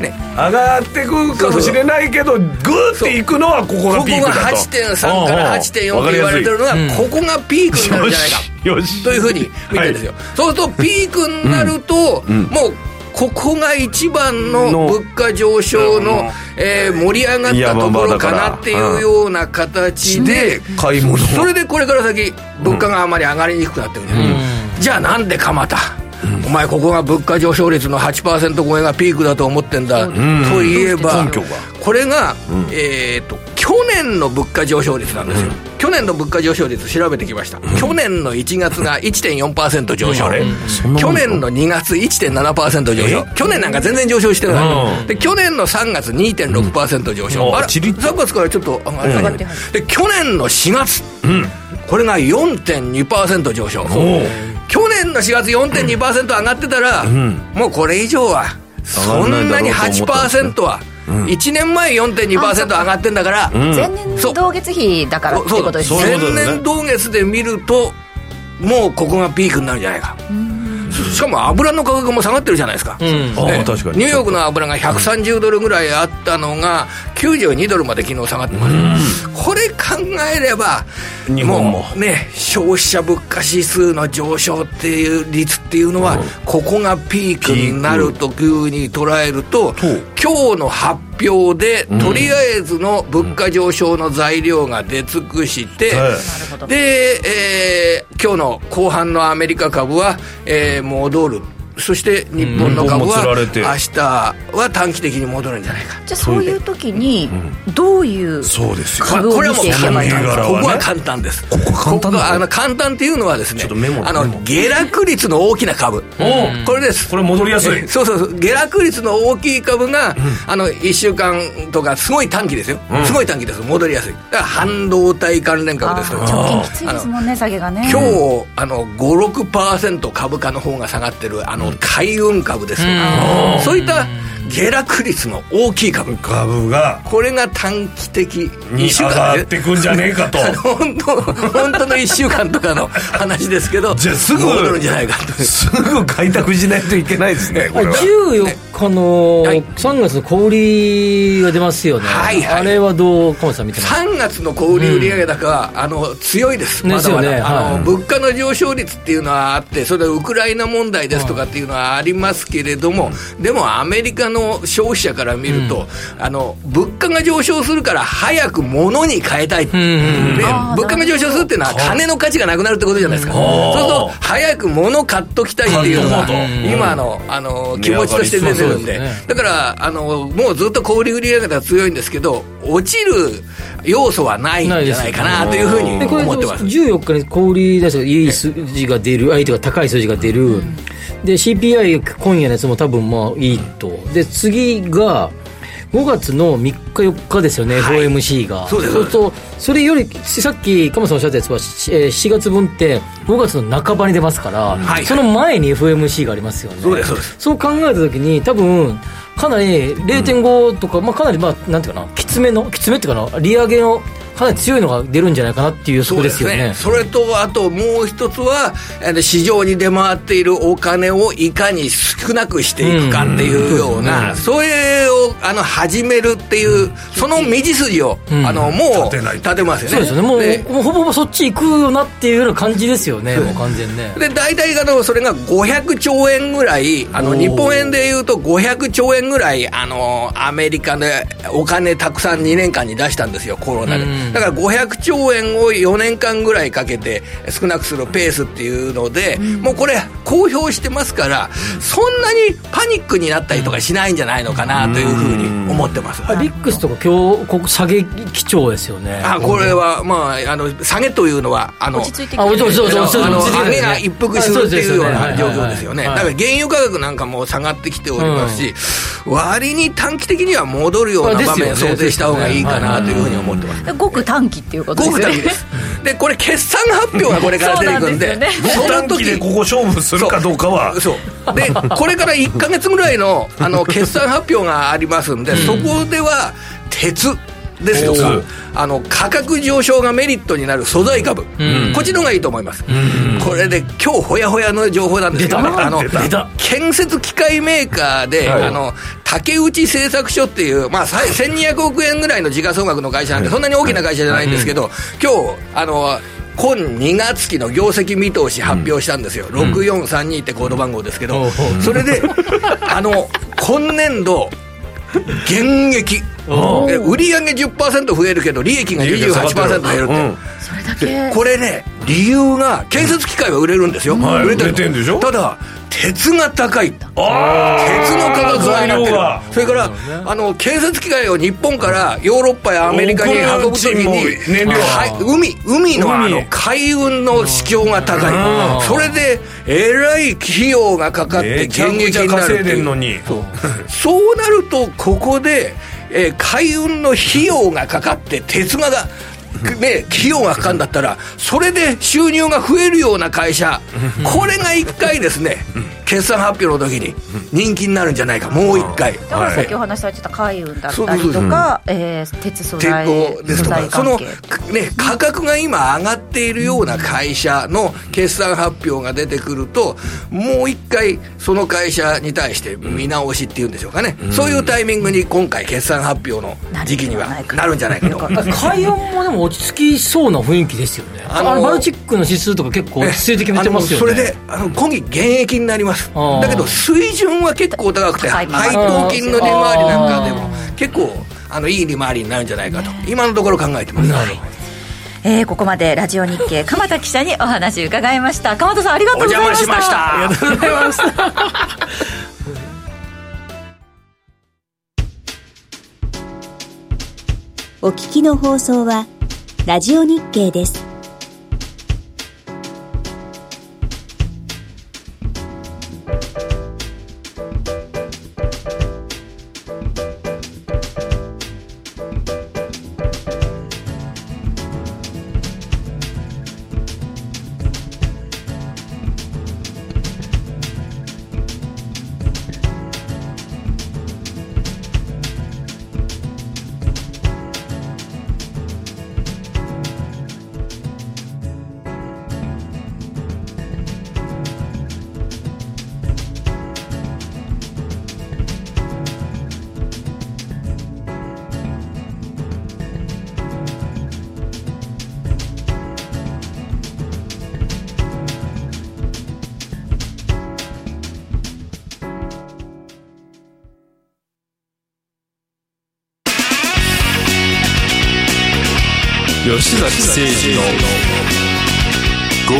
ね、上がってくかもしれないけどグーっていくのはここここががピークだと。8.3から8.4と言われてるのが、ここがピークになるんじゃないか。よしというふうに見てるんですよ、そうするとピークになると、もうここが一番のの物価上昇の、えー盛り上がったところかなっていうような形で、買い物それでこれから先物価があまり上がりにくくなってる。ん。ですよ、じゃあなんで蒲田お前ここが物価上昇率の8%超えがピークだと思ってんだ、といえばこれが、えっ、と去年の物価上昇率なんですよ、去年の物価上昇率調べてきました、去年の1月が1.4%上昇、去年の2月1.7%上昇。去年なんか全然上昇してない、うん。で去年の3月2.6%上昇、あらうんチリッ3月からちょっと上がってはで去年の4月、これが4.2%上昇去年の4月4.2%上がってたら、もうこれ以上はそんなに8%は、1年前4.2%上がってんだから、前年同月比だからってことですそういうこと前年同月で見るともうここがピークになるんじゃないか。しかも油の価格も下がってるじゃないですか、うん。あね。あ確かに。ニューヨークの油が130ドルぐらいあったのが92ドルまで昨日下がってます、これ考えれば日本も。うね消費者物価指数の上昇っていう率っていうのは、ここがピークになるというふうに捉えると今日の発表で、とりあえずの物価上昇の材料が出尽くして、はいで、えー今日の後半のアメリカ株は、えー戻るそして日本の株は日本も釣られて。明日は短期的に戻るんじゃないか。じゃあそういう時にどういうそうですよ。株を見ていけばいいか銘柄はね。こは簡単です。ここ簡単あの簡単っていうのはですねちょっとメモあの下落率の大きな株。これです。これ戻りやすい。えそうそうそう。下落率の大きい株が、あの1週間とかすごい短期ですよ、すごい短期です。戻りやすい。だから半導体関連株ですとか直近きついですもんね下げがね。今日あの56%株価の方が下がってるあの海運株ですとか、そういった下落率の大きい株株がこれが短期的に2週上がってくんじゃねえかと。本当本当の1週間とかの話ですけどじゃあすぐ戻るんじゃないかとすぐ開拓しないといけないですねこれは。14日のはい。3月の小売りが出ますよね、はいはい。あれはどう、鎌田さん見てます？3月の小売売上高は、あの強いです、まだまだ、ですよね。あのはい。物価の上昇率っていうのはあって、それはウクライナ問題ですとかっていうのはありますけれども、でもアメリカの消費者から見ると、あの物価が上昇するから、早く物に変えたい、であー物価が上昇するっていうのは、金の価値がなくなるってことじゃないですか、そうすると、早く物買っときたいっていうのが今のあの気持ちとして出てるんで。ね、だからあのもうずっと小売売上高が強いんですけど、落ちる要素はないんじゃないかなというふうにでこれ思ってます。14日に小売り出したいい数字が出る相手が高い数字が出る、で CPI 今夜のやつも多分まあいいと。で次が5月の3日4日ですよね、はい。FOMC が。そうです。するとそれよりさっき鎌田さんおっしゃったやつは、しえー4月分って5月の半ばに出ますから、はい。その前に FOMC がありますよね。そうですそうです。そう考えたときに多分かなり0.5とか、まあ、かなりまあなんていうかなきつめのきつめっていうかな利上げのかなり強いのが出るんじゃないかなっていう予測ですよね。それとあともう一つは市場に出回っているお金をいかに少なくしていくかっていうような、それをあの始めるっていうその道筋を、あのもう立てないと。立てますよね。そうですよね。もうでもうほぼほぼそっち行くよなっていうような感じですよねもう完全にね。で大体あのそれが500兆円ぐらいあの日本円でいうと500兆円ぐらいあのアメリカでお金たくさん2年間に出したんですよコロナで。だから500兆円を4年間ぐらいかけて少なくするペースっていうので、もうこれ公表してますからそんなにパニックになったりとかしないんじゃないのかなというふうに思ってます、あリックスとか今日ここ下げ基調ですよね。あこれはまああの下げというのはあの落ち着いてあそうそうそうそうが一服するっていうような状況ですよね。だはい。から原油価格なんかも下がってきておりますし、割に短期的には戻るような場面を想定した方がいいかなというふうに思ってます。でごく短期っていうことでごくすよね短期です。で、これ決算発表がこれから出てくるんで、その短期で時ここ勝負するかどうかは。そう。でこれから1か月ぐらいのあの決算発表がありますんで、そこでは鉄ですとか鉄あの価格上昇がメリットになる素材株、こっちの方がいいと思います、これで今日ほやほやの情報なんですけど出たあの建設機械メーカーで、はい。あの竹内製作所っていう、まあ、さ1200億円ぐらいの時価総額の会社なんで、そんなに大きな会社じゃないんですけど、今日あの今2月期の業績見通し発表したんですよ、6432ってコード番号ですけど、それで、あの今年度、減益、で売上10%増えるけど、利益が28%減るって。うん。それだけ。これね理由が建設機械は売れるんですよ、はい。売れてる。んでしょ？ただ鉄が高い。あー。鉄の価格が上がってるそれからあの建設機械を日本からヨーロッパやアメリカに運ぶときに海海のあの海海運の市況が高い。それでえらい費用がかかってめちゃ減益くちゃになるっていう。ん稼いでのに。そうなるとここで、えー海運の費用がかかって鉄ががね、費用がかかるんだったらそれで収入が増えるような会社これが一回ですね決算発表の時に人気になるんじゃないかもう一回。だからさっきお話しされてた海運だったりとか、えー鉄素鉄材鋼です素とかその、ね、価格が今上がっているような会社の決算発表が出てくるともう一回その会社に対して見直しっていうんでしょうかね、そういうタイミングに今回決算発表の時期にはなるんじゃないかと。海運もでも落ち着きそうな雰囲気ですよね。あのあのバルチックの指数とか結構落ち着いて決めてますよね。それであの今期減益になります。だけど水準は結構高くて配当金の利回りなんかでもあ結構あのいい利回りになるんじゃないかと今のところ考えてます。えーここまでラジオ日経鎌田記者にお話伺いました。鎌田さんありがとうございました。お邪魔しましたありがとうございますお聞きの放送はラジオ日経です。崎誠二の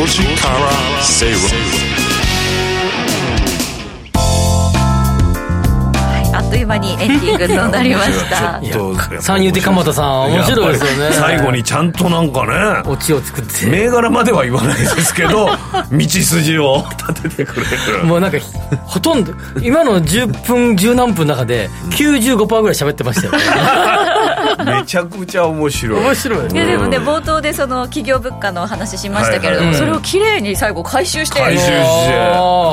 5時から正論あっという間にエンディングとなりました。ちょっと三遊亭鎌田さん面白いですよね。最後にちゃんとなんかねオチを作って。銘柄までは言わないですけど 道筋を立ててくれる。もうなんかほとんど今の10分十何分の中で95%ぐらい喋ってましたよ。ねめちゃくちゃ面白い。面白い。いやでもね冒頭でその企業物価のお話しましたけれども、はいはい。それをきれいに最後回収して回収して。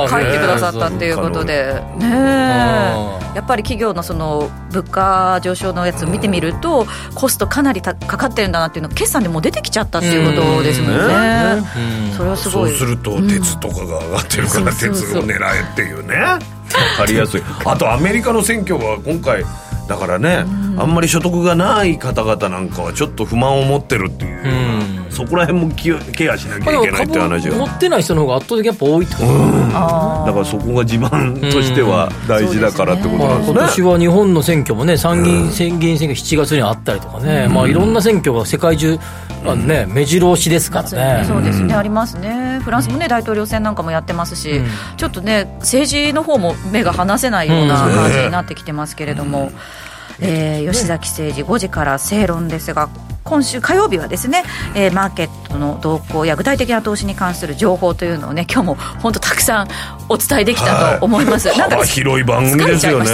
書いてくださったっていうことで、ねえ。やっぱり企業のその物価上昇のやつを見てみるとコストかなりたかかってるんだなっていうのが決算でもう出てきちゃったっていうことですもんね、それはすごい。そうすると鉄とかが上がってるから鉄を狙えっていうね分かりやすい。あとアメリカの選挙が今回だからねあんまり所得がない方々なんかはちょっと不満を持ってるっていう。そこら辺もケアしなきゃいけないっていう話が持ってない人の方が圧倒的にやっぱ多いってことだからそこが自慢としては大事だからってことまあ、なんですね。今年は日本の選挙もね参議院選議員選挙7月にあったりとかね、まあ、いろんな選挙が世界中、あのね、目白押しですからね。そうですね、ありますね、フランスもね、大統領選なんかもやってますし、ちょっとね、政治の方も目が離せないような感じになってきてますけれども、えー吉崎誠二5時から正論ですが、今週火曜日はですね、えーマーケットの動向や具体的な投資に関する情報というのをね、今日も本当たくさんお伝えできたと思います。なんか幅広い番組ですよね。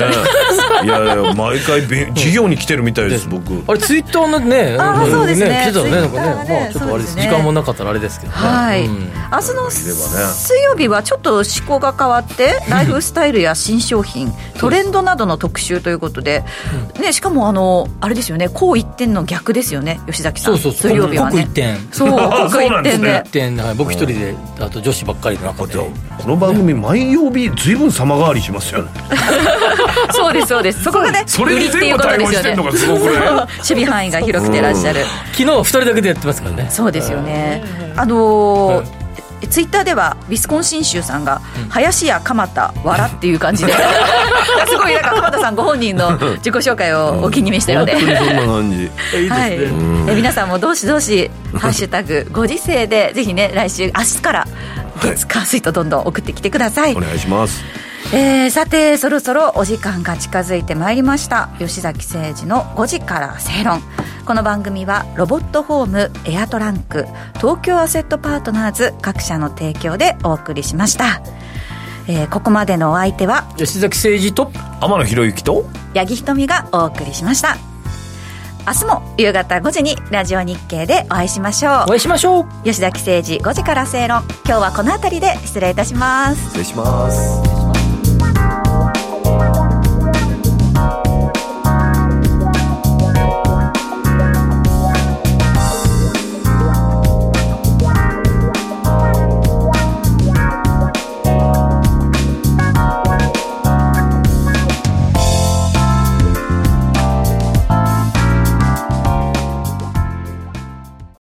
いやいや毎回べ 授業に来てるみたいです僕。あれツイッターのねあーのそうですね。来てたのねなんかねまあちょっとあれですね時間もなかったらあれですけどね。はい、うん。明日の水曜日はちょっと思考が変わってライフスタイルや新商品トレンドなどの特集ということで、ね、しかもあのあれですよねこう一点の逆ですよね吉崎さん。そうそうそう。水曜日はね。刻一点そうそうなんですでね。一点はい。僕一人であと女子ばっかりの中で。この番組毎曜日ずいぶん様変わりしますよね。そうですそうです。そこがねそれに売りっていう全部対応ことですよね。してんのがすごくね。守備範囲が広くてらっしゃる。昨日は二人だけでやってますからね。そうですよね。あのーツイッターではウィスコンシン州さんが「林家蒲田笑」っていう感じで。すごいなんか蒲田さんご本人の自己紹介をお気に召したようで、本当にそんな感じ。はい、え皆さんもどしどし「ハッシュタグご時世」でぜひね来週明日から月火水とどんどん送ってきてください、お願いしますえーさてそろそろお時間が近づいてまいりました。吉崎誠二の5時から正論。この番組はロボットホームエアトランク東京アセットパートナーズ各社の提供でお送りしました、えーここまでのお相手は吉崎誠二と天野博之と八木ひとみがお送りしました。明日も夕方5時にラジオ日経でお会いしましょお会いしましょう。う吉崎誠二5時から正論。今日はこの辺りで失礼いたします。失礼します